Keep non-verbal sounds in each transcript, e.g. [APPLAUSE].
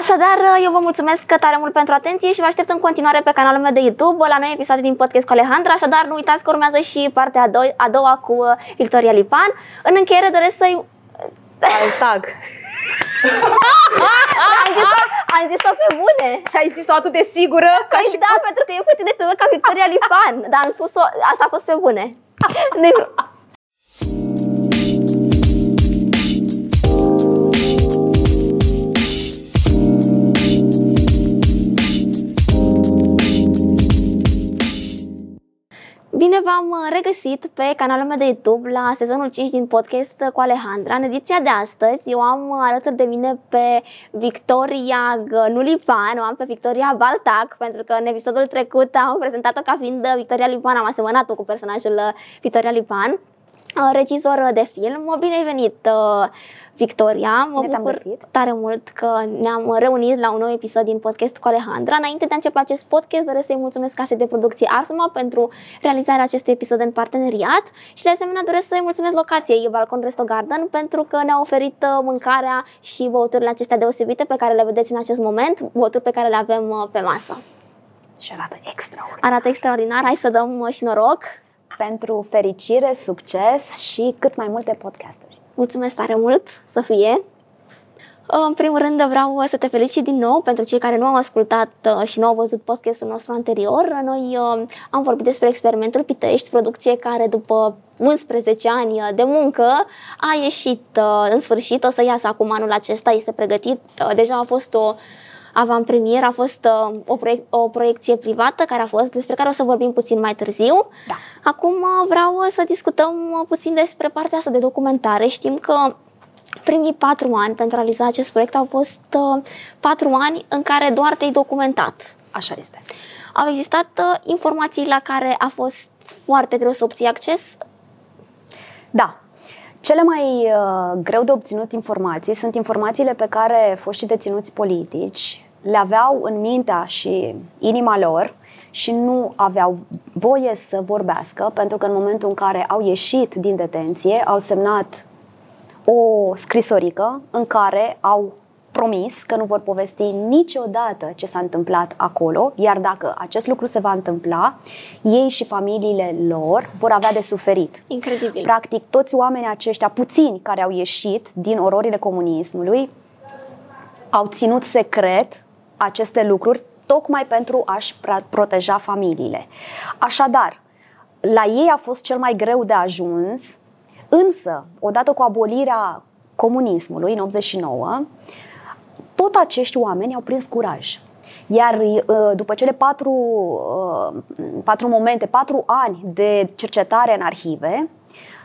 Așadar, eu vă mulțumesc tare mult pentru atenție și vă aștept în continuare pe canalul meu de YouTube la noi episoade din podcast cu Alejandra. Așadar, nu uitați că urmează și partea a, doi, a doua cu uh, Victoria Lipan. În încheiere doresc să-i... Al tag. [LAUGHS] am, zis-o, am zis-o pe bune. Și ai zis-o atât de sigură? Ca păi și da, cu... pentru că eu pe tine te văd ca Victoria Lipan. Dar am spus-o, asta a fost pe bune. [LAUGHS] Bine v-am uh, regăsit pe canalul meu de YouTube la sezonul 5 din podcast cu Alejandra. În ediția de astăzi eu am uh, alături de mine pe Victoria Nulipan, o am pe Victoria Baltac, pentru că în episodul trecut am prezentat-o ca fiind Victoria Lipan, am asemănat-o cu personajul uh, Victoria Lipan. Uh, regizor de film. Bine ai venit, uh, Victoria! Mă Bine bucur tare mult că ne-am reunit la un nou episod din podcast cu Alejandra. Înainte de a începe acest podcast, doresc să-i mulțumesc casei de producție Arsma pentru realizarea acestui episod în parteneriat și de asemenea doresc să-i mulțumesc locației Balcon Resto Garden pentru că ne-a oferit uh, mâncarea și băuturile acestea deosebite pe care le vedeți în acest moment, băuturi pe care le avem pe masă. Și arată extraordinar. Arată extraordinar. Hai să dăm și noroc pentru fericire, succes și cât mai multe podcasturi. Mulțumesc tare mult să fie! În primul rând vreau să te felicit din nou pentru cei care nu au ascultat uh, și nu au văzut podcastul nostru anterior. Noi uh, am vorbit despre experimentul Pitești, producție care după 11 ani de muncă a ieșit în sfârșit, o să iasă acum anul acesta, este pregătit. Deja a fost o avantpremier a fost uh, o, proiec- o proiecție privată care a fost, despre care o să vorbim puțin mai târziu. Da. Acum uh, vreau uh, să discutăm uh, puțin despre partea asta de documentare. Știm că primii patru ani pentru a realiza acest proiect au fost uh, patru ani în care doar te-ai documentat. Așa este. Au existat uh, informații la care a fost foarte greu să obții acces? Da, cele mai uh, greu de obținut informații sunt informațiile pe care foștii deținuți politici le aveau în mintea și inima lor și nu aveau voie să vorbească, pentru că în momentul în care au ieșit din detenție, au semnat o scrisorică în care au promis că nu vor povesti niciodată ce s-a întâmplat acolo, iar dacă acest lucru se va întâmpla, ei și familiile lor vor avea de suferit. Incredibil. Practic, toți oamenii aceștia, puțini care au ieșit din ororile comunismului, au ținut secret aceste lucruri tocmai pentru a-și proteja familiile. Așadar, la ei a fost cel mai greu de ajuns, însă, odată cu abolirea comunismului în 89, tot acești oameni au prins curaj. Iar uh, după cele patru, uh, patru momente, patru ani de cercetare în arhive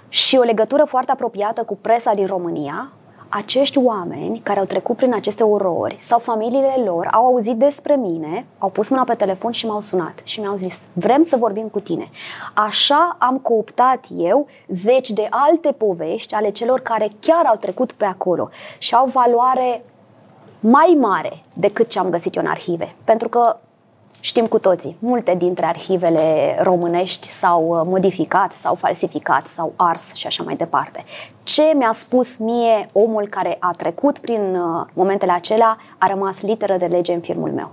și o legătură foarte apropiată cu presa din România, acești oameni care au trecut prin aceste orori sau familiile lor au auzit despre mine, au pus mâna pe telefon și m-au sunat și mi-au zis vrem să vorbim cu tine. Așa am cooptat eu zeci de alte povești ale celor care chiar au trecut pe acolo și au valoare mai mare decât ce am găsit eu în arhive. Pentru că știm cu toții, multe dintre arhivele românești s-au uh, modificat, s-au falsificat, s-au ars și așa mai departe. Ce mi-a spus mie omul care a trecut prin uh, momentele acelea a rămas literă de lege în filmul meu.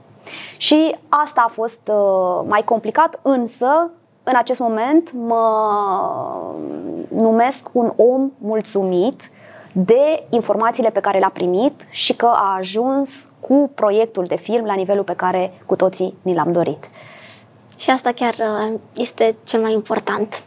Și asta a fost uh, mai complicat, însă în acest moment mă numesc un om mulțumit de informațiile pe care le-a primit și că a ajuns cu proiectul de film la nivelul pe care cu toții ni l-am dorit. Și asta chiar uh, este cel mai important.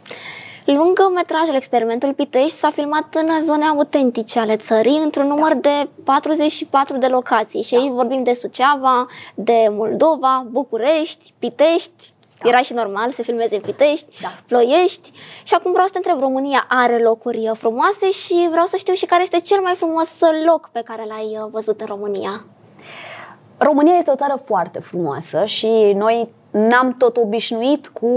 Lungă metrajul Experimentul Pitești s-a filmat în zone autentice ale țării, într-un număr da. de 44 de locații. Și da. aici vorbim de Suceava, de Moldova, București, Pitești, da. Era și normal să filmeze în Pitești, da. Ploiești. Și acum vreau să te întreb, România are locuri frumoase și vreau să știu și care este cel mai frumos loc pe care l-ai uh, văzut în România. România este o țară foarte frumoasă și noi n-am tot obișnuit cu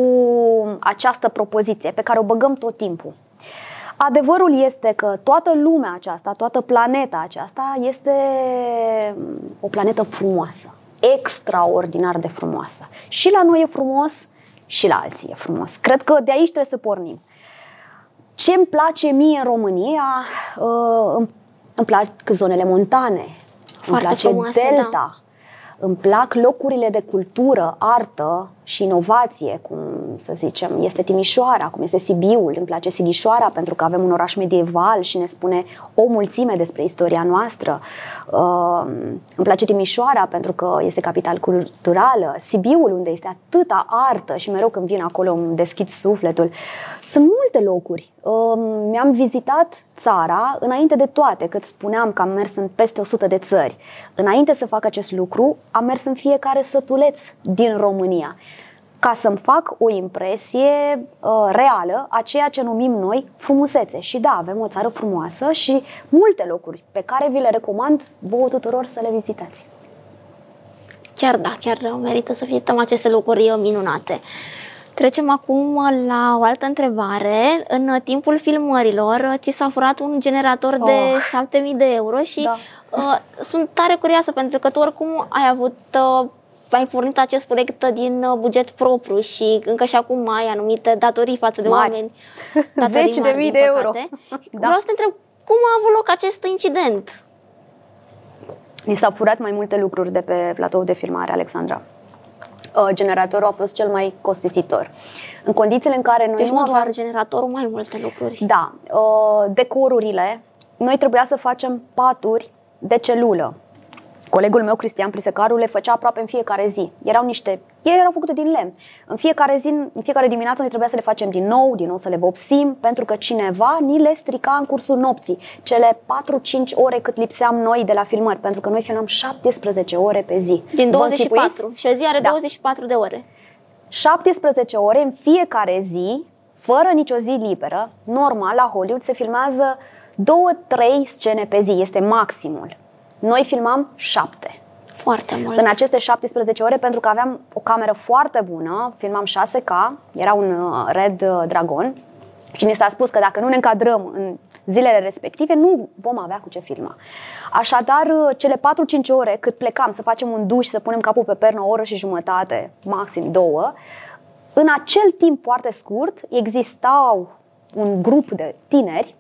această propoziție pe care o băgăm tot timpul. Adevărul este că toată lumea aceasta, toată planeta aceasta este o planetă frumoasă extraordinar de frumoasă. Și la noi e frumos și la alții e frumos. Cred că de aici trebuie să pornim. Ce îmi place mie în România? Uh, îmi plac zonele montane, Foarte îmi place frumoase, Delta, da. îmi plac locurile de cultură, artă și inovație, cum să zicem, este Timișoara, cum este Sibiul, îmi place Sighișoara pentru că avem un oraș medieval și ne spune o mulțime despre istoria noastră. Uh, îmi place Timișoara pentru că este capital culturală, Sibiul unde este atâta artă și mereu când vin acolo îmi deschid sufletul. Sunt multe locuri. Uh, mi-am vizitat țara înainte de toate, cât spuneam că am mers în peste 100 de țări. Înainte să fac acest lucru, am mers în fiecare sătuleț din România ca să-mi fac o impresie uh, reală a ceea ce numim noi frumusețe. Și da, avem o țară frumoasă și multe locuri pe care vi le recomand vouă tuturor să le vizitați. Chiar da, chiar merită să vizităm aceste locuri minunate. Trecem acum la o altă întrebare. În timpul filmărilor ți s-a furat un generator de Oh. 7000 de euro și Da. uh, sunt tare curioasă pentru că tu oricum ai avut uh, ai pornit acest proiect din uh, buget propriu și încă și acum ai anumite datorii față de Mari. oameni. Datorii 10.000 mari, din de euro. păcate. Da. Vreau să te întreb, cum a avut loc acest incident? Mi s-au furat mai multe lucruri de pe platou de filmare, Alexandra. Uh, Generatorul a fost cel mai costisitor. În condițiile în care noi Deci nu nu aveam... doar generatorul, mai multe lucruri. Da, uh, decorurile. Noi trebuia să facem paturi de celulă. Colegul meu, Cristian Prisecaru, le făcea aproape în fiecare zi. Erau niște... Ele erau făcute din lemn. În fiecare zi, în fiecare dimineață, noi trebuia să le facem din nou, din nou să le vopsim, pentru că cineva ni le strica în cursul nopții. Cele 4-5 ore cât lipseam noi de la filmări, pentru că noi filmam 17 ore pe zi. Din Vă 24 închipuiți? și o zi are Da. 24 de ore. 17 ore în fiecare zi, fără nicio zi liberă. Normal, la Hollywood se filmează 2-3 scene pe zi, este maximul. Noi filmam 7 Foarte mult. în aceste 17 ore pentru că aveam o cameră foarte bună, filmam 6K, era un uh, Red uh, Dragon și ne s-a spus că dacă nu ne încadrăm în zilele respective, nu vom avea cu ce filma. Așadar, uh, cele 4-5 ore cât plecam să facem un duș, să punem capul pe pernă o oră și jumătate, maxim două, în acel timp foarte scurt existau un grup de tineri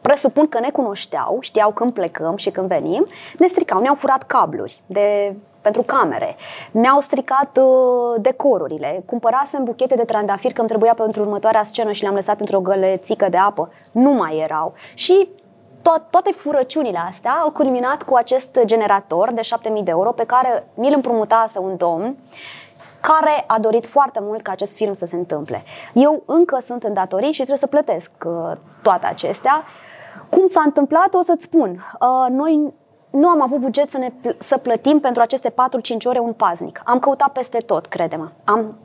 presupun că ne cunoșteau, știau când plecăm și când venim, ne stricau, ne-au furat cabluri de, pentru camere, ne-au stricat uh, decorurile, cumpărasem buchete de trandafiri că îmi trebuia pentru următoarea scenă și le-am lăsat într-o gălețică de apă, nu mai erau. Și to- toate furăciunile astea au culminat cu acest generator de 7000 de euro pe care mi-l împrumutase un domn care a dorit foarte mult ca acest film să se întâmple. Eu încă sunt în datorii și trebuie să plătesc uh, toate acestea. Cum s-a întâmplat, o să-ți spun. Uh, noi nu am avut buget să, ne pl- să plătim pentru aceste 4-5 ore un paznic. Am căutat peste tot, crede-mă. Am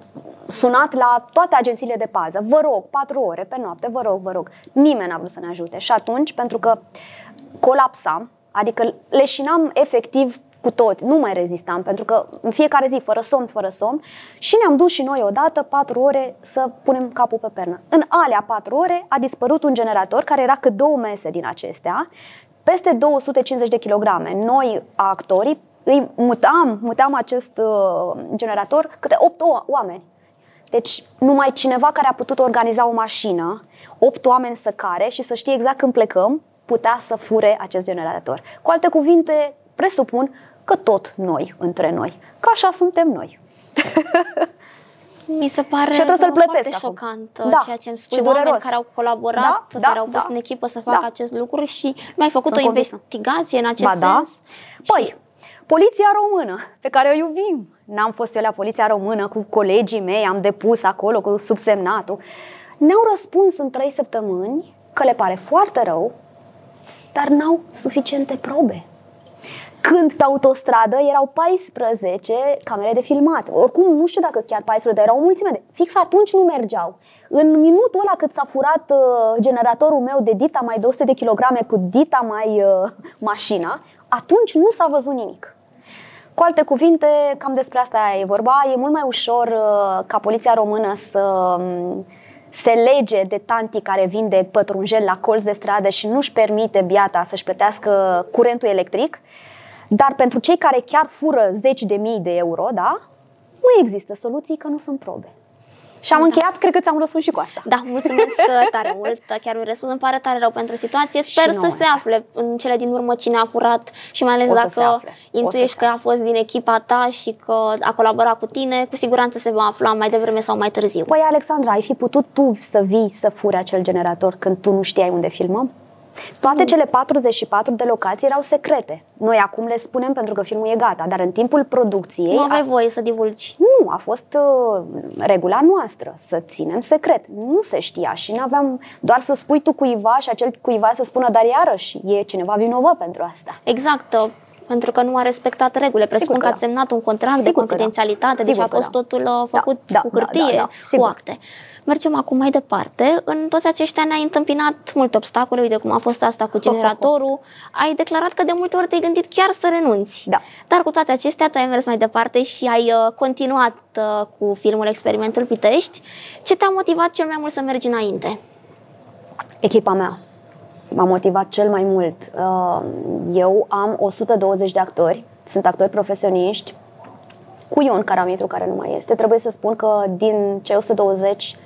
sunat la toate agențiile de pază. Vă rog, 4 ore pe noapte, vă rog, vă rog. Nimeni n-a vrut să ne ajute. Și atunci, pentru că colapsam, adică leșinam efectiv cu tot, nu mai rezistam, pentru că în fiecare zi, fără somn, fără somn, și ne-am dus și noi odată patru ore să punem capul pe pernă. În alea patru ore a dispărut un generator care era cât două mese din acestea, peste 250 de kilograme. Noi, actorii, îi mutam, mutam acest uh, generator câte 8 oameni. Deci numai cineva care a putut organiza o mașină, 8 oameni să care și să știe exact când plecăm, putea să fure acest generator. Cu alte cuvinte, presupun că tot noi, între noi. Că așa suntem noi. Mi se pare Și trebuie să-l foarte plătesc acum. șocant Da. uh, ceea ce îmi spui. Și Oameni dureros. care au colaborat, Da, care da, au fost da. în echipă să facă Da. acest lucru și nu ai făcut Sunt o convinsă. investigație în acest Ba da. sens. Păi, Și poliția română, pe care o iubim. N-am fost eu la poliția română cu colegii mei, am depus acolo cu subsemnatul. Ne-au răspuns în trei săptămâni că le pare foarte rău, dar n-au suficiente probe. Când pe autostradă erau 14 camere de filmat. Oricum, nu știu dacă chiar 14, dar erau o mulțime de... Fix atunci nu mergeau. În minutul ăla cât s-a furat uh, generatorul meu de dita mai de 100 de kilograme cu dita mai uh, mașina, atunci nu s-a văzut nimic. Cu alte cuvinte, cam despre asta e vorba. E mult mai ușor uh, ca poliția română să um, se lege de tanti care vinde pătrunjel la colț de stradă și nu-și permite biata să-și plătească curentul electric, dar pentru cei care chiar fură zeci de mii de euro, da, nu există soluții că nu sunt probe. Și am da. încheiat, cred că ți-am răspuns și cu asta. Da, mulțumesc tare mult, chiar un răspuns, îmi pare tare rău pentru situație. Sper să se afle în cele din urmă cine a furat și mai ales o dacă intuiești că a fost din echipa ta și că a colaborat cu tine, cu siguranță se va afla mai devreme sau mai târziu. Păi, Alexandra, ai fi putut tu să vii să furi acel generator când tu nu știai unde filmăm? Toate mm. cele 44 de locații erau secrete. Noi acum le spunem pentru că filmul e gata, dar în timpul producției... Nu aveai a... voie să divulgi. Nu, a fost uh, regula noastră, să ținem secret. Nu se știa și nu aveam doar să spui tu cuiva și acel cuiva să spună, dar iarăși e cineva vinovat pentru asta. Exact pentru că nu a respectat regulile. Presupun că, că ați da. semnat un contract Sigur de da. confidențialitate, deci a fost da. totul uh, făcut da, cu hârtie, da, da, da. cu acte. Mergem acum mai departe. În toți aceștia ne-ai întâmpinat multe obstacole, uite cum a fost asta cu generatorul. Ai declarat că de multe ori te-ai gândit chiar să renunți. Da. Dar cu toate acestea tu ai mers mai departe și ai uh, continuat uh, cu filmul Experimentul Pitești. Ce te-a motivat cel mai mult să mergi înainte? Echipa mea m-a motivat cel mai mult. Uh, eu am 120 de actori, sunt actori profesioniști, cu Ion Caramitru, care nu mai este. Trebuie să spun că din cei 120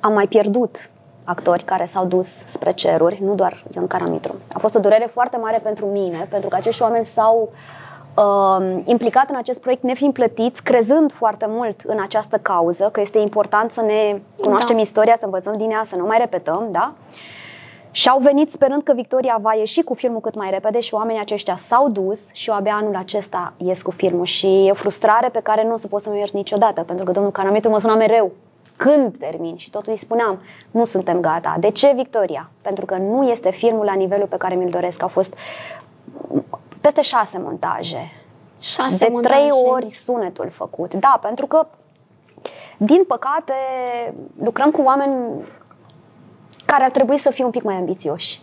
am mai pierdut actori care s-au dus spre ceruri, nu doar Ion Caramitru. A fost o durere foarte mare pentru mine, pentru că acești oameni s-au uh, implicat în acest proiect nefiind plătiți, crezând foarte mult în această cauză, că este important să ne cunoaștem da. istoria, să învățăm din ea, să nu mai repetăm, da? Și au venit sperând că Victoria va ieși cu filmul cât mai repede și oamenii aceștia s-au dus și eu abia anul acesta ies cu filmul și e o frustrare pe care nu o să pot să-mi iert niciodată, pentru că domnul Canamitru mă suna mereu când termin și totul îi spuneam, nu suntem gata. De ce Victoria? Pentru că nu este filmul la nivelul pe care mi-l doresc. Au fost peste șase montaje. Șase de montaje. trei ori sunetul făcut. Da, pentru că din păcate lucrăm cu oameni care ar trebui să fie un pic mai ambițioși.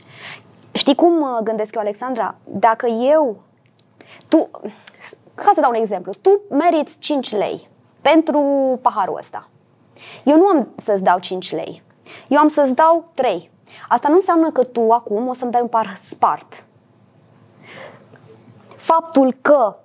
Știi cum uh, gândesc eu, Alexandra? Dacă eu, tu, ca să dau un exemplu, tu meriți 5 lei pentru paharul ăsta. Eu nu am să-ți dau 5 lei. Eu am să-ți dau 3. Asta nu înseamnă că tu acum o să-mi dai un par spart. Faptul că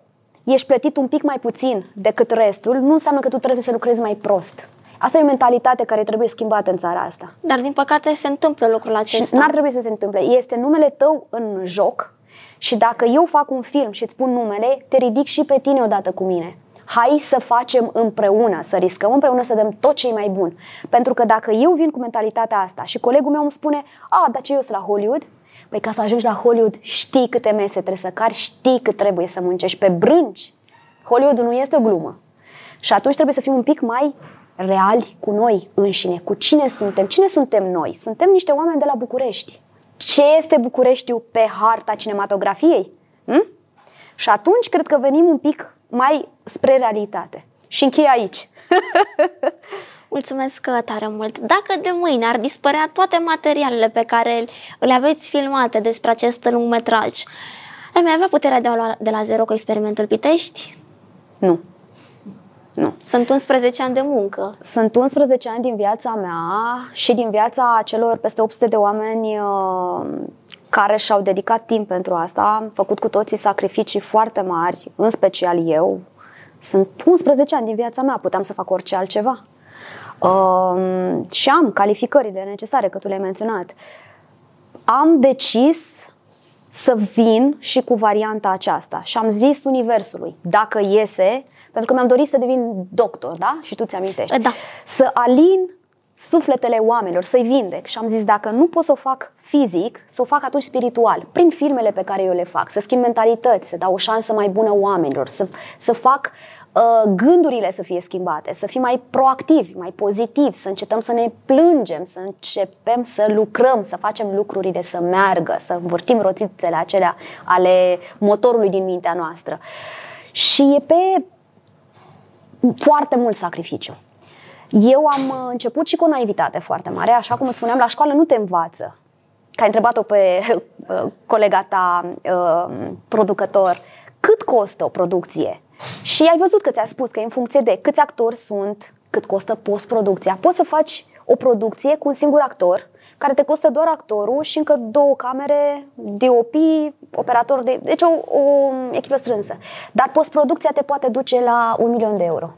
ești plătit un pic mai puțin decât restul nu înseamnă că tu trebuie să lucrezi mai prost. Asta e o mentalitate care trebuie schimbată în țara asta. Dar, din păcate, se întâmplă lucrul acesta. Și n-ar trebui să se întâmple. Este numele tău în joc și dacă eu fac un film și îți spun numele, te ridic și pe tine odată cu mine. Hai să facem împreună, să riscăm împreună să dăm tot ce e mai bun. Pentru că dacă eu vin cu mentalitatea asta și colegul meu îmi spune, a, dar ce eu sunt la Hollywood? Păi ca să ajungi la Hollywood știi câte mese trebuie să cari, știi cât trebuie să muncești pe brânci. Hollywood nu este o glumă. Și atunci trebuie să fim un pic mai reali cu noi înșine, cu cine suntem, cine suntem noi. Suntem niște oameni de la București. Ce este Bucureștiul pe harta cinematografiei? Hm? Și atunci cred că venim un pic mai spre realitate. Și închei aici. [LAUGHS] Mulțumesc tare mult. Dacă de mâine ar dispărea toate materialele pe care le aveți filmate despre acest lungmetraj, ai mai avea puterea de a lua de la zero cu experimentul Pitești? Nu. Nu. Sunt 11 ani de muncă. Sunt 11 ani din viața mea și din viața celor peste 800 de oameni uh, care și-au dedicat timp pentru asta. Am făcut cu toții sacrificii foarte mari, în special eu. Sunt 11 ani din viața mea, puteam să fac orice altceva. Uh, și am calificările necesare, că tu le-ai menționat. Am decis să vin și cu varianta aceasta și am zis Universului, dacă iese, pentru că mi-am dorit să devin doctor, da? Și tu ți-amintești. Da. Să alin sufletele oamenilor, să-i vindec. Și am zis, dacă nu pot să o fac fizic, să o fac atunci spiritual, prin filmele pe care eu le fac, să schimb mentalități, să dau o șansă mai bună oamenilor, să, să fac uh, gândurile să fie schimbate, să fim mai proactivi, mai pozitivi, să încetăm să ne plângem, să începem să lucrăm, să facem lucrurile să meargă, să învârtim rotițele acelea ale motorului din mintea noastră. Și e pe foarte mult sacrificiu. Eu am uh, început și cu o naivitate foarte mare, așa cum îți spuneam, la școală nu te învață. Că ai întrebat-o pe uh, colega ta, uh, producător, cât costă o producție? Și ai văzut că ți-a spus că e în funcție de câți actori sunt, cât costă postproducția. Poți să faci o producție cu un singur actor, care te costă doar actorul și încă două camere, DOP, operator de... Deci o, o echipă strânsă. Dar postproducția te poate duce la un milion de euro.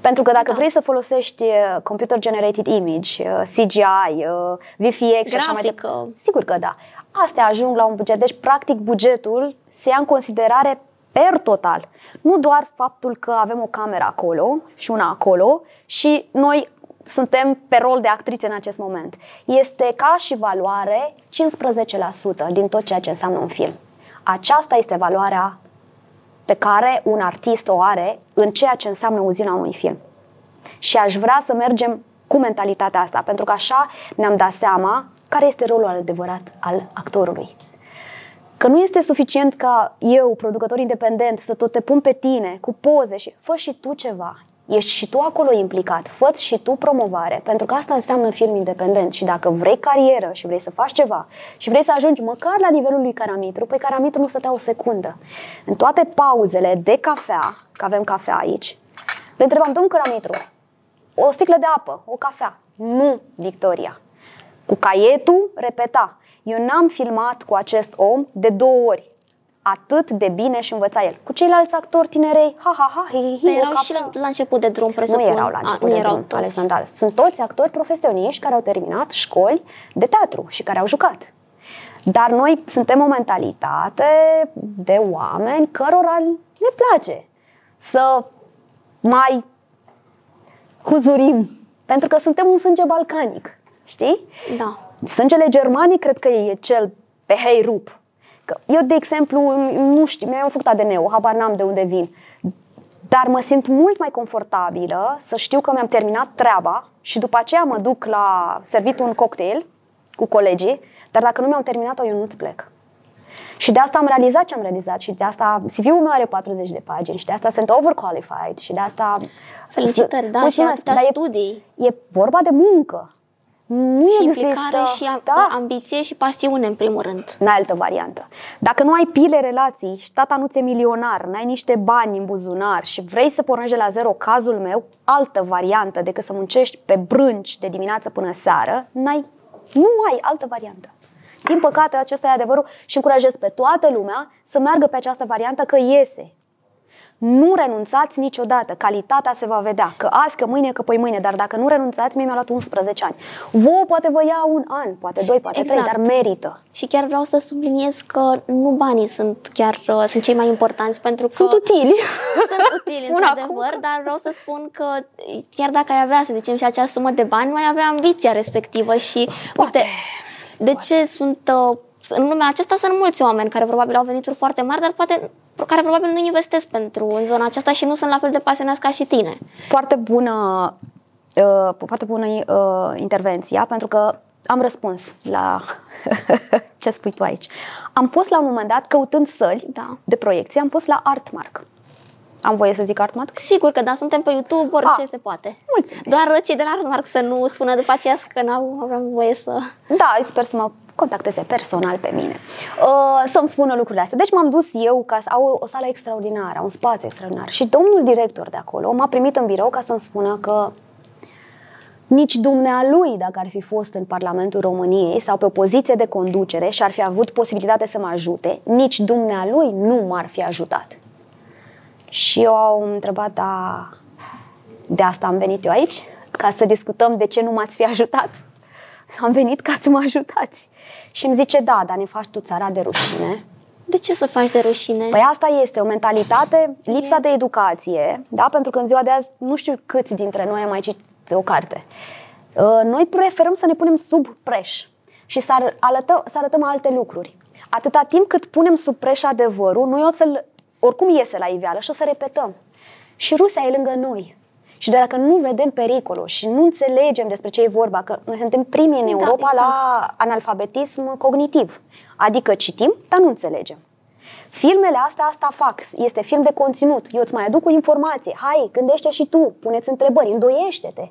Pentru că dacă da. vrei să folosești uh, computer generated image, uh, CGI, uh, VFX și așa mai departe, sigur că da. Astea ajung la un buget. Deci, practic, bugetul se ia în considerare per total. Nu doar faptul că avem o cameră acolo și una acolo și noi suntem pe rol de actrițe în acest moment. Este ca și valoare 15% din tot ceea ce înseamnă un film. Aceasta este valoarea pe care un artist o are în ceea ce înseamnă uzina unui film. Și aș vrea să mergem cu mentalitatea asta, pentru că așa ne-am dat seama care este rolul adevărat al actorului. Că nu este suficient ca eu, producător independent, să tot te pun pe tine cu poze și fă și tu ceva. Ești și tu acolo implicat, fă și tu promovare, pentru că asta înseamnă film independent și dacă vrei carieră și vrei să faci ceva și vrei să ajungi măcar la nivelul lui Caramitru, păi Caramitru nu stătea o secundă. În toate pauzele de cafea, că avem cafea aici, le întrebam, domnul Caramitru, o sticlă de apă, o cafea. Nu, Victoria. Cu caietul, repeta. Eu n-am filmat cu acest om de două ori atât de bine și învăța el. Cu ceilalți actori tinerei, ha, ha, ha, hi, hi, hi erau și la, la început de drum, presupun. Nu erau la început A, de erau drum, toți. Alexandra. Sunt toți actori profesioniști care au terminat școli de teatru și care au jucat. Dar noi suntem o mentalitate de oameni cărora ne place să mai huzurim, pentru că suntem un sânge balcanic, știi? Da. Sângele germanic cred că e cel pe hei rup, Că eu, de exemplu, nu știu, mi-am făcut ADN-ul, habar n-am de unde vin. Dar mă simt mult mai confortabilă să știu că mi-am terminat treaba și după aceea mă duc la servit un cocktail cu colegii, dar dacă nu mi-am terminat-o, eu nu-ți plec. Și de asta am realizat ce am realizat și de asta CV-ul meu are 40 de pagini și de asta sunt overqualified și de asta... Felicitări, da, și atâtea studii. E, e vorba de muncă. Nu și există, implicare și da? ambiție și pasiune, în primul rând. N-ai altă variantă. Dacă nu ai pile relații și tata nu ți-e milionar, n-ai niște bani în buzunar și vrei să pornești de la zero, cazul meu, altă variantă decât să muncești pe brânci de dimineață până seară, n-ai, nu ai altă variantă. Din păcate, acesta e adevărul și încurajez pe toată lumea să meargă pe această variantă că iese. Nu renunțați niciodată, calitatea se va vedea, că azi, că mâine, că poi mâine, dar dacă nu renunțați, mie mi-a luat 11 ani. Vouă poate vă ia un an, poate doi, poate exact. trei, dar merită. Și chiar vreau să subliniez că nu banii sunt chiar uh, sunt cei mai importanți pentru că... Sunt utili. Sunt utili, [LAUGHS] într-adevăr, acum. dar vreau să spun că chiar dacă ai avea, să zicem, și acea sumă de bani, mai avea ambiția respectivă și, poate. uite, de ce sunt... Uh, în lumea aceasta sunt mulți oameni care probabil au venituri foarte mari, dar poate care probabil nu investesc pentru în zona aceasta și nu sunt la fel de pasionați ca și tine. Foarte bună, uh, foarte bună uh, intervenția, pentru că am răspuns la [LAUGHS] ce spui tu aici. Am fost la un moment dat căutând săli da. de proiecție, am fost la Artmark. Am voie să zic Artmark? Sigur că da, suntem pe YouTube, orice A, se poate. Mulțumesc. Doar cei de la Artmark să nu spună după aceea că nu aveam voie să... Da, sper să mă contacteze personal pe mine, uh, să-mi spună lucrurile astea. Deci m-am dus eu ca să au o sală extraordinară, un spațiu extraordinar. Și domnul director de acolo m-a primit în birou ca să-mi spună că nici dumnealui, dacă ar fi fost în Parlamentul României sau pe o poziție de conducere și ar fi avut posibilitate să mă ajute, nici dumnealui nu m-ar fi ajutat. Și eu am întrebat, da, de asta am venit eu aici? Ca să discutăm de ce nu m-ați fi ajutat? [LAUGHS] Am venit ca să mă ajutați. Și îmi zice, da, dar ne faci tu țara de rușine. De ce să faci de rușine? Păi asta este o mentalitate, lipsa e. de educație, da? Pentru că în ziua de azi nu știu câți dintre noi am mai citit o carte. Uh, noi preferăm să ne punem sub preș și să, arătăm, să arătăm alte lucruri. Atâta timp cât punem sub preș adevărul, noi o să oricum iese la iveală și o să repetăm. Și Rusia e lângă noi. Și dacă nu vedem pericolul și nu înțelegem despre ce e vorba, că noi suntem primii în da, Europa da, exact. la analfabetism cognitiv. Adică citim, dar nu înțelegem. Filmele astea asta fac. Este film de conținut. Eu îți mai aduc o informație. Hai, gândește și tu, puneți întrebări, îndoiește-te.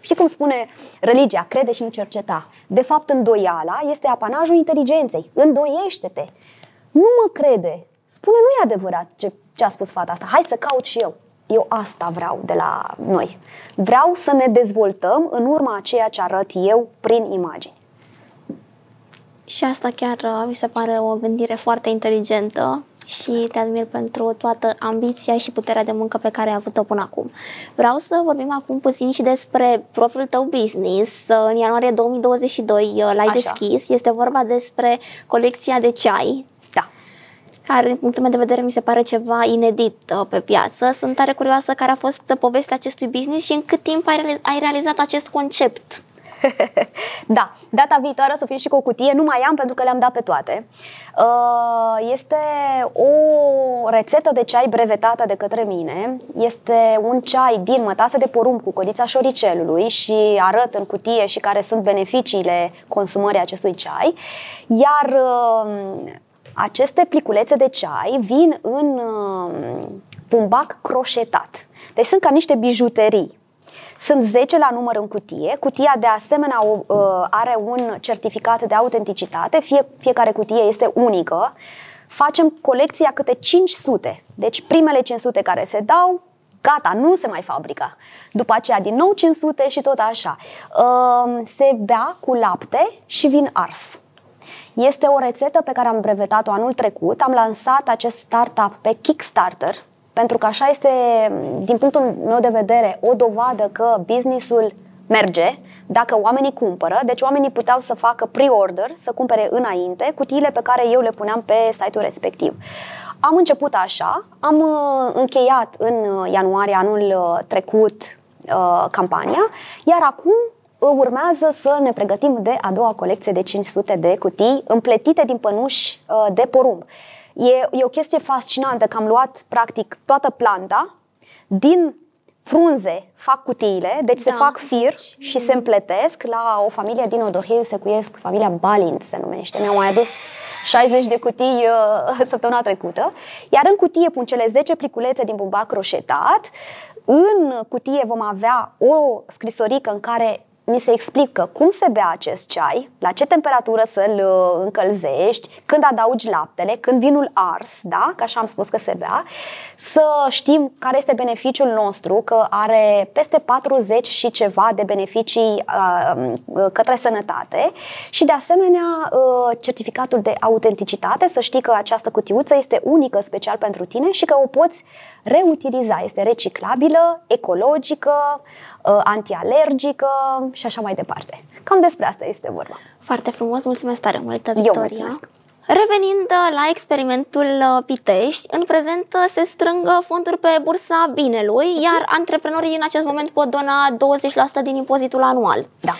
Știi cum spune religia, crede și nu cerceta. De fapt, îndoiala este apanajul inteligenței. Îndoiește-te. Nu mă crede. Spune, nu e adevărat ce, ce a spus fata asta. Hai să caut și eu. Eu asta vreau de la noi. Vreau să ne dezvoltăm în urma a ceea ce arăt eu prin imagini. Și asta chiar uh, mi se pare o gândire foarte inteligentă. și te admir pentru toată ambiția și puterea de muncă pe care ai avut-o până acum. Vreau să vorbim acum puțin și despre propriul tău business. În ianuarie 2022 uh, l-ai Așa. deschis. Este vorba despre colecția de ceai Da. Care, din punctul meu de vedere, mi se pare ceva inedit uh, pe piață. Sunt tare curioasă care a fost uh, povestea acestui business și în cât timp ai, reali- ai realizat acest concept. [LAUGHS] Da, data viitoare o să fie și cu o cutie, nu mai am pentru că le-am dat pe toate. Uh, Este o rețetă de ceai brevetată de către mine. Este un ceai din mătase de porumb cu codița șoricelului și arăt în cutie și care sunt beneficiile consumării acestui ceai. Iar uh, aceste pliculețe de ceai vin în uh, bumbac croșetat. Deci sunt ca niște bijuterii. Sunt 10 la număr în cutie. Cutia, de asemenea, o, uh, are un certificat de autenticitate. Fie, fiecare cutie este unică. Facem colecția câte 500. Deci primele 500 care se dau, gata, nu se mai fabrică. După aceea din nou 500 și tot așa. Uh, Se bea cu lapte și vin ars. Este o rețetă pe care am brevetat-o anul trecut. Am lansat acest startup pe Kickstarter, pentru că așa este, din punctul meu de vedere, o dovadă că businessul merge dacă oamenii cumpără. Deci oamenii puteau să facă pre-order, să cumpere înainte cutiile pe care eu le puneam pe site-ul respectiv. Am început așa, am uh, încheiat în uh, ianuarie anul uh, trecut uh, campania, iar acum uh, urmează să ne pregătim de a doua colecție de 500 de cutii împletite din pănuși uh, de porumb. E, e o chestie fascinantă că am luat practic toată planta, din frunze fac cutiile, deci se Da. fac fir și se împletesc la o familie din Odorheiu, se cuiesc, familia Balint se numește. Mi-au mai adus 60 de cutii uh, [LAUGHS] săptămâna trecută. Iar în cutie pun cele 10 pliculețe din bumbac croșetat. În cutie vom avea o scrisorică în care ni se explică cum se bea acest ceai, la ce temperatură să-l uh, încălzești, când adaugi laptele, când vinul ars, da? Că așa am spus că se bea, să știm care este beneficiul nostru, că are peste 40 și ceva de beneficii uh, uh, către sănătate și de asemenea uh, certificatul de autenticitate, să știi că această cutiuță este unică, special pentru tine și că o poți reutiliza, este reciclabilă, ecologică, uh, antialergică și așa mai departe. Cam despre asta este vorba. Foarte frumos, mulțumesc tare mult, Eu Victoria. mulțumesc. Revenind uh, la experimentul uh, Pitești, în prezent uh, se strâng uh, fonduri pe bursa binelui, iar antreprenorii în acest moment pot dona 20% din impozitul anual. Da.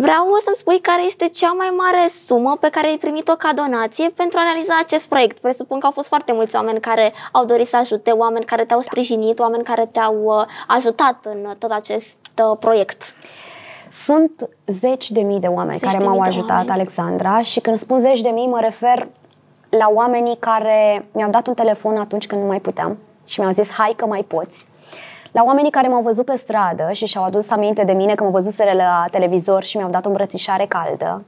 Vreau să-mi spui care este cea mai mare sumă pe care ai primit-o ca donație pentru a realiza acest proiect. Presupun că au fost foarte mulți oameni care au dorit să ajute, oameni care te-au sprijinit, oameni care te-au uh, ajutat în tot acest uh, proiect. Sunt zeci de mii de oameni Zeci care de m-au mii de ajutat, oameni. Alexandra, și când spun zeci de mii, mă refer la oamenii care mi-au dat un telefon atunci când nu mai puteam și mi-au zis, hai că mai poți. La oamenii care m-au văzut pe stradă și și-au adus aminte de mine că mă văzuseră la televizor și mi-au dat o îmbrățișare caldă.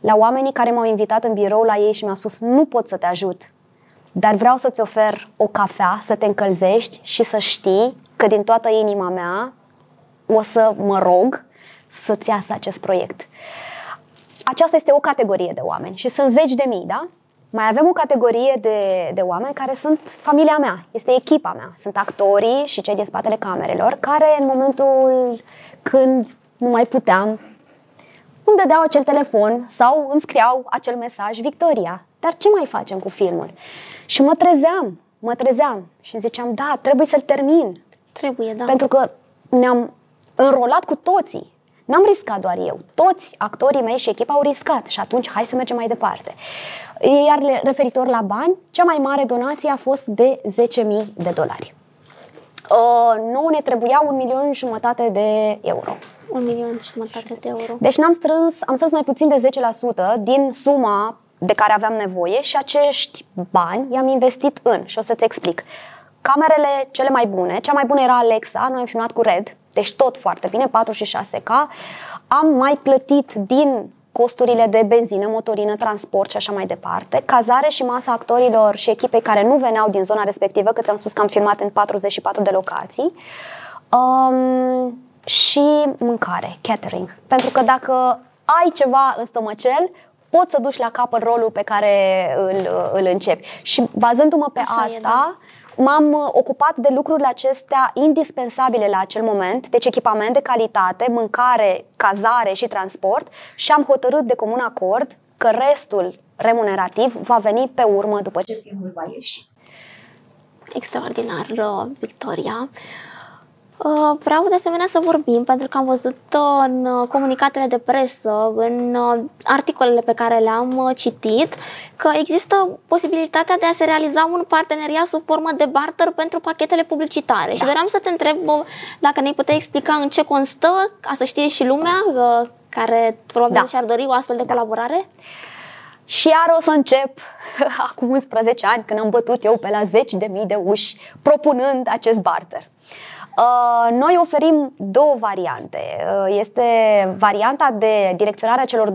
La oamenii care m-au invitat în birou la ei și mi-au spus, nu pot să te ajut, dar vreau să-ți ofer o cafea, să te încălzești și să știi că din toată inima mea o să mă rog să-ți iasă acest proiect. Aceasta este o categorie de oameni și sunt zeci de mii, da? Mai avem o categorie de, de oameni care sunt familia mea, este echipa mea, sunt actorii și cei din spatele camerelor, care în momentul când nu mai puteam, îmi dădeau acel telefon sau îmi scriau acel mesaj, Victoria, dar ce mai facem cu filmul? Și mă trezeam, mă trezeam și îmi ziceam, da, trebuie să-l termin, Trebuie, da. pentru că ne-am înrolat cu toții. N-am riscat doar eu. Toți actorii mei și echipa au riscat și atunci hai să mergem mai departe. Iar le- referitor la bani, cea mai mare donație a fost de 10.000 de dolari. Uh, nouă ne trebuia un milion și jumătate de euro. Un milion și jumătate de euro. Deci n-am strâns, am strâns mai puțin de 10% din suma de care aveam nevoie și acești bani i-am investit în, și o să-ți explic. Camerele cele mai bune, cea mai bună era Alexa, noi am filmat cu Red, deci tot foarte bine, 4 și 6K. Am mai plătit din costurile de benzină, motorină, transport și așa mai departe, cazare și masa actorilor și echipei care nu veneau din zona respectivă, că ți-am spus că am filmat în 44 de locații. Um, și mâncare, catering. Pentru că dacă ai ceva în stomăcel, poți să duci la capăt rolul pe care îl, îl începi. Și bazându-mă pe Așa asta, e, da. M-am uh, ocupat de lucrurile acestea indispensabile la acel moment, deci echipament de calitate, mâncare, cazare și transport și am hotărât de comun acord că restul remunerativ va veni pe urmă după ce filmul va ieși. Extraordinar, uh, Victoria. Uh, Vreau de asemenea să vorbim, pentru că am văzut uh, în uh, comunicatele de presă, în uh, articolele pe care le-am uh, citit, că există posibilitatea de a se realiza un parteneriat sub formă de barter pentru pachetele publicitare. Și doream să te întreb uh, dacă ne puteai explica în ce constă, ca să știe și lumea uh, care probabil Da. și-ar dori o astfel de colaborare. Și iar o să încep [LAUGHS] acum 11 ani, când am bătut eu pe la zeci de mii de uși, propunând acest barter. Uh, Noi oferim două variante. Uh, Este varianta de direcționare a celor 20%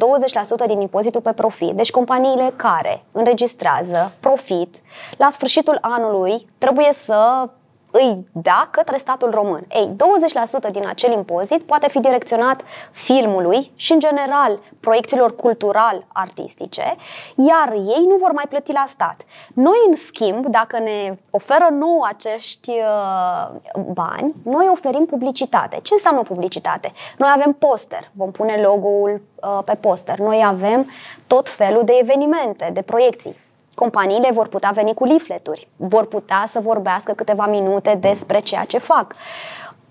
din impozitul pe profit. Deci companiile care înregistrează profit la sfârșitul anului trebuie să îi da către statul român. Ei, 20% din acel impozit poate fi direcționat filmului și, în general, proiecțiilor cultural-artistice, iar ei nu vor mai plăti la stat. Noi, în schimb, dacă ne oferă nou acești uh, bani, noi oferim publicitate. Ce înseamnă publicitate? Noi avem poster, vom pune logo-ul uh, pe poster. Noi avem tot felul de evenimente, de proiecții. Companiile vor putea veni cu leafleturi, vor putea să vorbească câteva minute despre ceea ce fac.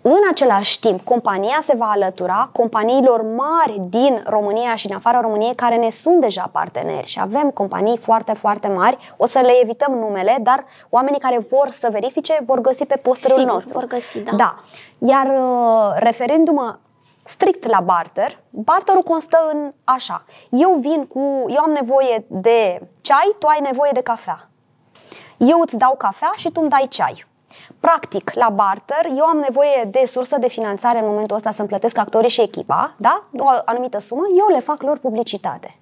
În același timp, compania se va alătura companiilor mari din România și din afara României care ne sunt deja parteneri și avem companii foarte, foarte mari. O să le evităm numele, dar oamenii care vor să verifice vor găsi pe posterul Sigur, nostru. vor găsi, da. Da. Iar uh, referindu-mă strict la barter, barterul constă în așa. Eu vin cu, eu am nevoie de ceai, tu ai nevoie de cafea. Eu îți dau cafea și tu îmi dai ceai. Practic, la barter, eu am nevoie de sursă de finanțare în momentul ăsta să-mi plătesc actorii și echipa, da? O anumită sumă, eu le fac lor publicitate.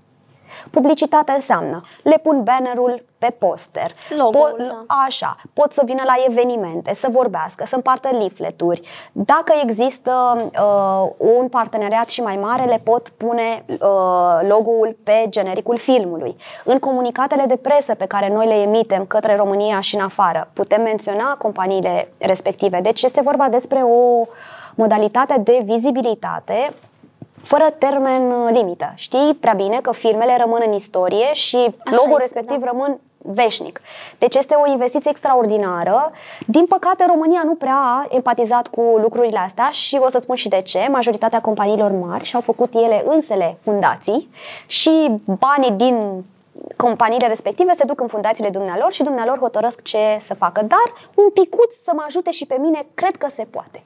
Publicitatea înseamnă, le pun bannerul pe poster. Logo-ul, Po- da. Așa, pot să vină la evenimente, să vorbească, să împartă leafleturi. Dacă există uh, un parteneriat și mai mare, le pot pune uh, logo-ul pe genericul filmului. În comunicatele de presă pe care noi le emitem către România și în afară, putem menționa companiile respective. Deci este vorba despre o modalitate de vizibilitate fără termen uh, limită. Știi prea bine că filmele rămân în istorie și logo-ul este, respectiv da. rămân veșnic. Deci este o investiție extraordinară. Din păcate, România nu prea a empatizat cu lucrurile astea și o să spun și de ce. Majoritatea companiilor mari și-au făcut ele însele fundații și banii din companiile respective se duc în fundațiile dumnealor și dumnealor hotărăsc ce să facă. Dar un picuț să mă ajute și pe mine, cred că se poate.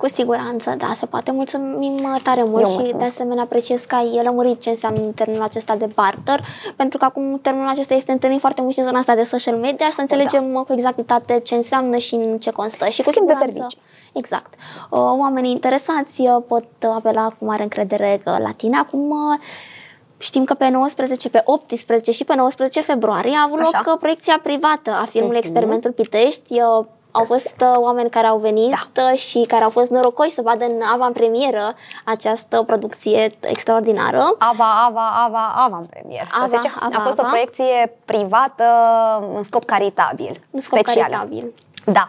Cu siguranță, da, se poate. Mulțumim uh, tare mult Eu și de mulțumesc. asemenea apreciez că ai lămurit ce înseamnă termenul acesta de barter, pentru că acum termenul acesta este întâlnit foarte mult și în zona asta de social media și să înțelegem uh, cu exactitate ce înseamnă și în ce constă. Și cu Schimb de siguranță, servicii. exact. Uh, Oamenii interesați uh, pot uh, apela cu mare încredere uh, la tine. Acum uh, Știm că pe 19, pe 18 și pe 19 februarie a avut Așa. loc uh, proiecția privată a filmului Mhm. Experimentul Pitești. Uh, Au fost uh, oameni care au venit Da. uh, și care au fost norocoși să vadă în avantpremieră această producție extraordinară. Ava, ava, ava, ava în premier. Să Ava, zice. ava, a fost o ava. proiecție privată în scop caritabil. În scop special. caritabil. Da.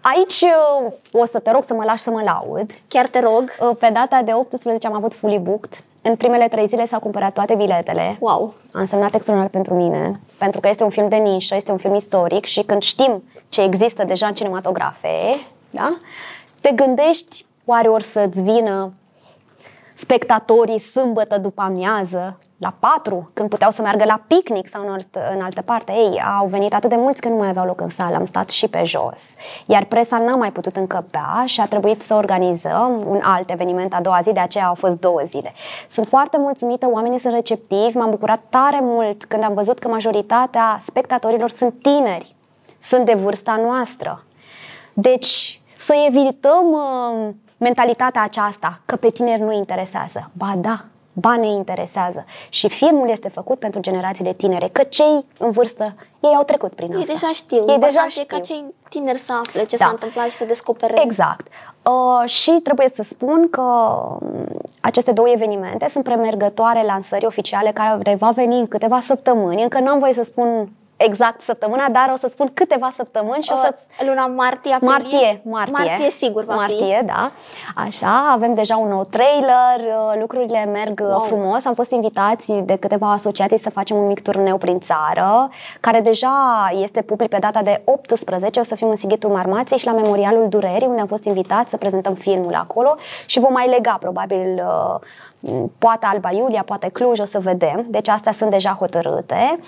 Aici uh, o să te rog să mă lași să mă laud. Chiar te rog. Uh, Pe data de 18 am avut fully booked. În primele trei zile s-au cumpărat toate biletele. Wow. A însemnat extraordinar pentru mine, pentru că este un film de nișă, este un film istoric și când știm ce există deja în cinematografe, da? te gândești oare ori să-ți vină spectatorii sâmbătă după amiază, la 4, când puteau să meargă la picnic sau în, alt, în altă parte. Ei, au venit atât de mulți că nu mai aveau loc în sală, am stat și pe jos. Iar presa n-a mai putut încăpea și a trebuit să organizăm un alt eveniment a doua zi, de aceea au fost două zile. Sunt foarte mulțumită, oamenii sunt receptivi, m-am bucurat tare mult când am văzut că majoritatea spectatorilor sunt tineri, sunt de vârsta noastră. Deci, să evităm uh, mentalitatea aceasta că pe tineri nu interesează. Ba da, ba ne interesează. Și filmul este făcut pentru generațiile tinere, că cei în vârstă, ei au trecut prin Ei asta. deja știu. Ei deja Important știu. e ca cei tineri să afle ce Da. s-a întâmplat și să descopere. Exact. Uh, și trebuie să spun că um, aceste două evenimente sunt premergătoare lansării oficiale care va veni în câteva săptămâni. Încă nu am voie să spun exact săptămâna, dar o să spun câteva săptămâni și o să Uh, luna martie, aprilie? Martie, martie. Martie, sigur va martie, fi. da. Așa, avem deja un nou trailer, uh, lucrurile merg wow. Wow. frumos. Am fost invitați de câteva asociații să facem un mic turneu prin țară, care deja este public pe data de 18. O să fim în Sighitul Marmației și la Memorialul Durerii, unde am fost invitați să prezentăm filmul acolo și vom mai lega probabil uh, poate Alba Iulia, poate Cluj, o să vedem. Deci astea sunt deja hotărâte.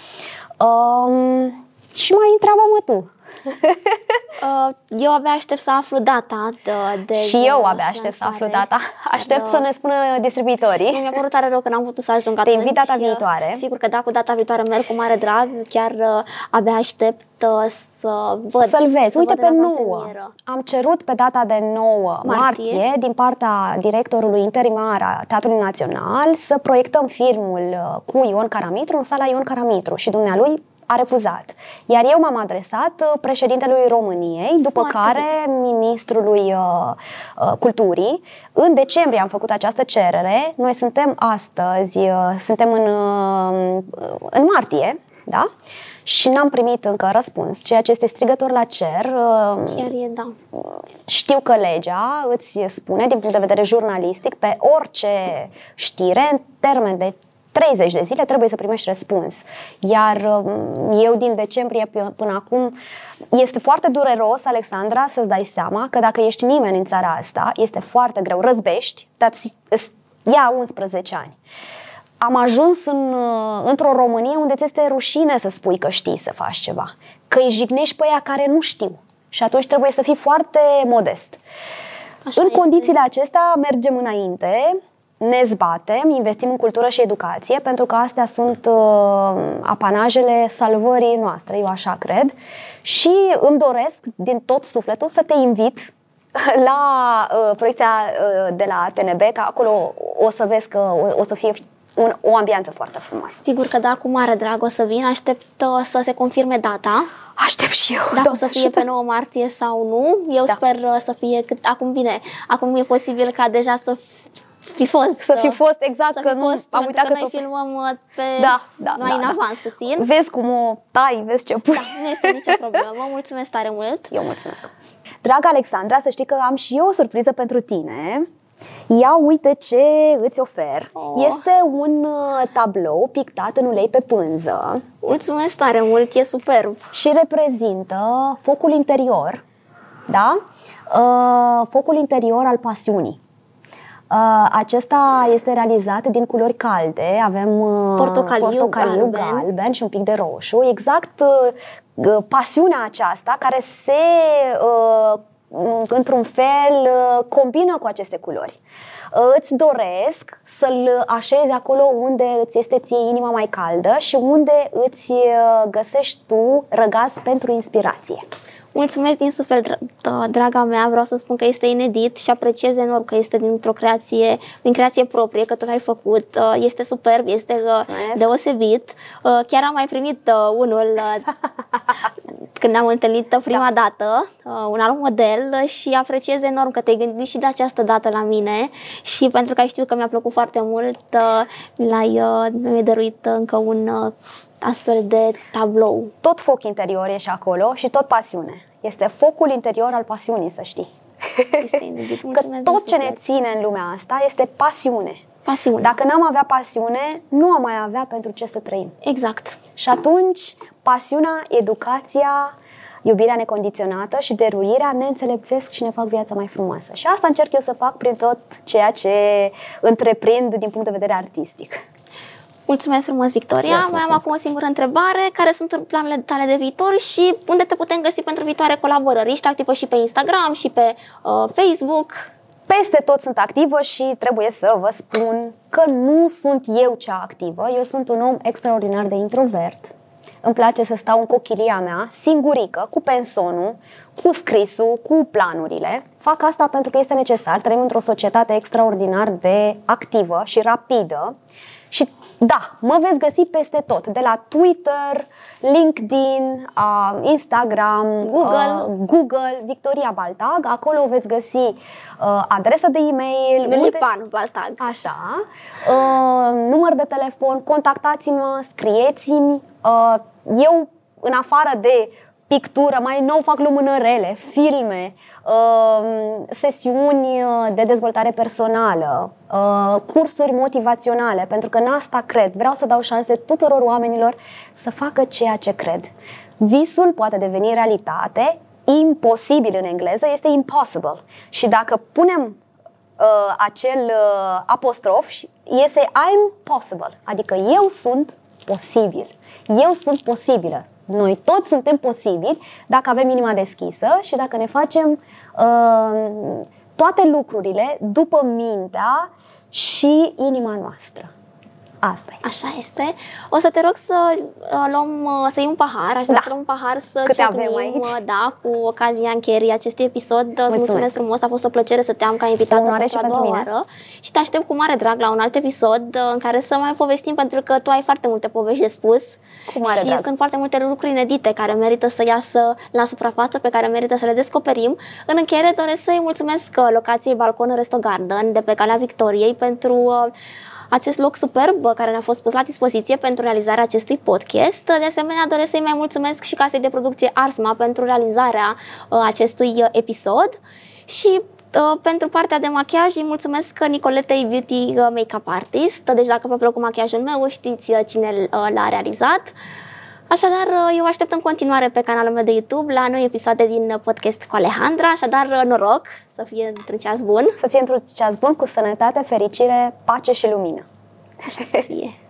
Um, și mai întreabă-mă tu. [LAUGHS] Uh, eu abia aștept să aflu data de, de și eu abia aștept să aflu lansare. data. Aștept Da. să ne spună distribuitorii. Mi-a părut tare rău că n-am putut să ajung Te atunci. invit data viitoare. Sigur că da, cu data viitoare merg cu mare drag. Chiar uh, abia aștept uh, să văd. Să-l vezi. să Uite văd pe în 9. avantpremieră. Am cerut pe data de 9 martie, Martie. martie din partea directorului interimar a Teatrului Național să proiectăm filmul uh, cu Ion Caramitru în sala Ion Caramitru și dumnealui a refuzat. Iar eu m-am adresat uh, președintelui României, după Foarte care ministrului uh, uh, culturii. În decembrie am făcut această cerere. Noi suntem astăzi, uh, suntem în, uh, în martie, da? Și n-am primit încă răspuns, ceea ce este strigător la cer. Uh, Chiar e, da. știu că legea îți spune, din punct de vedere jurnalistic, pe orice știre, în termen de 30 de zile trebuie să primești răspuns. Iar um, eu din decembrie p- până acum este foarte dureros, Alexandra, să-ți dai seama că dacă ești nimeni în țara asta, este foarte greu. Răzbești, dar îți- îți ia 11 ani. Am ajuns în, uh, într-o Românie unde ți este rușine să spui că știi să faci ceva. Că îi jignești pe ea care nu știu. Și atunci trebuie să fii foarte modest. Așa în este. condițiile acestea mergem înainte, ne zbatem, investim în cultură și educație, pentru că astea sunt uh, apanajele salvării noastre, eu așa cred. Și îmi doresc din tot sufletul să te invit [LAUGHS] la uh, proiecția uh, de la TNB, că acolo o să vezi că o, o să fie un, o ambianță foarte frumoasă. Sigur că da, cu mare drag o să vin. Aștept uh, să se confirme data. Aștept și eu. Dacă o Doamne să fie ajută. pe 9 martie sau nu, eu Da. sper uh, să fie cât acum bine. Acum e posibil ca deja să fi fost. Să fi uh, fost, exact, să că fi nu- fost, am pentru uitat că că noi tot- filmăm uh, pe Da, da, mai da, în da. avans puțin. Vezi cum o tai, vezi ce pui. Da, nu este nicio problemă. Vă mulțumesc tare mult. Eu mulțumesc. Dragă Alexandra, să știi că am și eu o surpriză pentru tine. Ia uite ce îți ofer. Oh. Este un uh, tablou pictat în ulei pe pânză Mulțumesc tare mult, e superb. și reprezintă focul interior, da? Uh, focul interior al pasiunii. Uh, acesta este realizat din culori calde, avem uh, Portocaliu, portocaliu galben. galben și un pic de roșu, exact uh, g- pasiunea aceasta care se uh, într-un fel uh, combină cu aceste culori. Uh, Îți doresc să-l așezi acolo unde îți este ție inima mai caldă și unde îți uh, găsești tu răgaz pentru inspirație. Mulțumesc din suflet, dra- da, draga mea, vreau să spun că este inedit și apreciez enorm că este dintr-o creație, din creație proprie, că tot ai făcut. Uh, Este superb, este uh, Mulțumesc. deosebit. Uh, Chiar am mai primit uh, unul uh, [LAUGHS] când ne-am întâlnit uh, prima dată, uh, un alt model uh, și apreciez enorm că te-ai gândit și de această dată la mine și pentru că știu că mi-a plăcut foarte mult, uh, mi l-ai uh, mi-ai dăruit încă un uh, astfel de tablou. Tot foc interior e și acolo și tot pasiune. Este focul interior al pasiunii, să știi. [LAUGHS] Este inedit. Că Mulțumesc tot din ce ne suflet. ține în lumea asta este pasiune. Pasiune. Dacă n-am avea pasiune, nu am mai avea pentru ce să trăim. Exact. Și atunci, pasiunea, educația, iubirea necondiționată și derulirea ne înțelepțesc și ne fac viața mai frumoasă. Și asta încerc eu să fac prin tot ceea ce întreprind din punct de vedere artistic. Mulțumesc frumos, Victoria. Eu îți Mai am mulțumesc. acum o singură întrebare. Care sunt planurile tale de viitor și unde te putem găsi pentru viitoare colaborări? Ești activă și pe Instagram și pe uh, Facebook. Peste tot sunt activă și trebuie să vă spun că nu sunt eu cea activă, eu sunt un om extraordinar de introvert. Îmi place să stau în cochilia mea, singurică, cu pensonul, cu scrisul, cu planurile. Fac asta pentru că este necesar. Trăim într-o societate extraordinar de activă și rapidă Și da, mă veți găsi peste tot, de la Twitter, LinkedIn, uh, Instagram, Google. Uh, Google, Victoria Baltag. Acolo veți găsi uh, adresa de e-mail. Lipan Baltag. Așa. Uh, număr de telefon, contactați-mă, scrieți-mi. Uh, eu, în afară de pictură, mai nou fac lumânărele, filme, uh, sesiuni de dezvoltare personală, uh, cursuri motivaționale, pentru că în asta cred. Vreau să dau șanse tuturor oamenilor să facă ceea ce cred. Visul poate deveni realitate, imposibil în engleză este impossible. Și dacă punem uh, acel uh, apostrof, iese I'm possible, adică eu sunt posibil. Eu sunt posibilă. Noi toți suntem posibili dacă avem inima deschisă și dacă ne facem uh, toate lucrurile după mintea și inima noastră. Asta e. Așa este. O să te rog să uh, luăm, uh, să iei un pahar, aș vrea Da. să luăm un pahar să Câte cernim, avem aici? uh, da, cu ocazia încheierii acestui episod. Îți mulțumesc. mulțumesc frumos, a fost o plăcere să te am ca invitată Onoare pentru și a pentru doua mine. oară și te aștept cu mare drag la un alt episod uh, în care să mai povestim pentru că tu ai foarte multe povești de spus Cu mare și drag. sunt foarte multe lucruri inedite care merită să iasă la suprafață, pe care merită să le descoperim. În încheiere doresc să-i mulțumesc uh, locației Balcon Resto Garden de pe Calea Victoriei pentru uh, acest loc superb care ne-a fost pus la dispoziție pentru realizarea acestui podcast. De asemenea, doresc să-i mai mulțumesc și casei de producție Arsma pentru realizarea uh, acestui uh, episod și uh, pentru partea de machiaj îi mulțumesc Nicoletei Beauty uh, Makeup Artist. Deci dacă vă plăcut machiajul meu, știți uh, cine uh, l-a realizat. Așadar, uh, eu aștept în continuare pe canalul meu de YouTube la noi episoade din uh, podcast cu Alejandra. Așadar, uh, noroc să fie într-un ceas bun. Să fie într-un ceas bun, cu sănătate, fericire, pace și lumină. Așa să fie.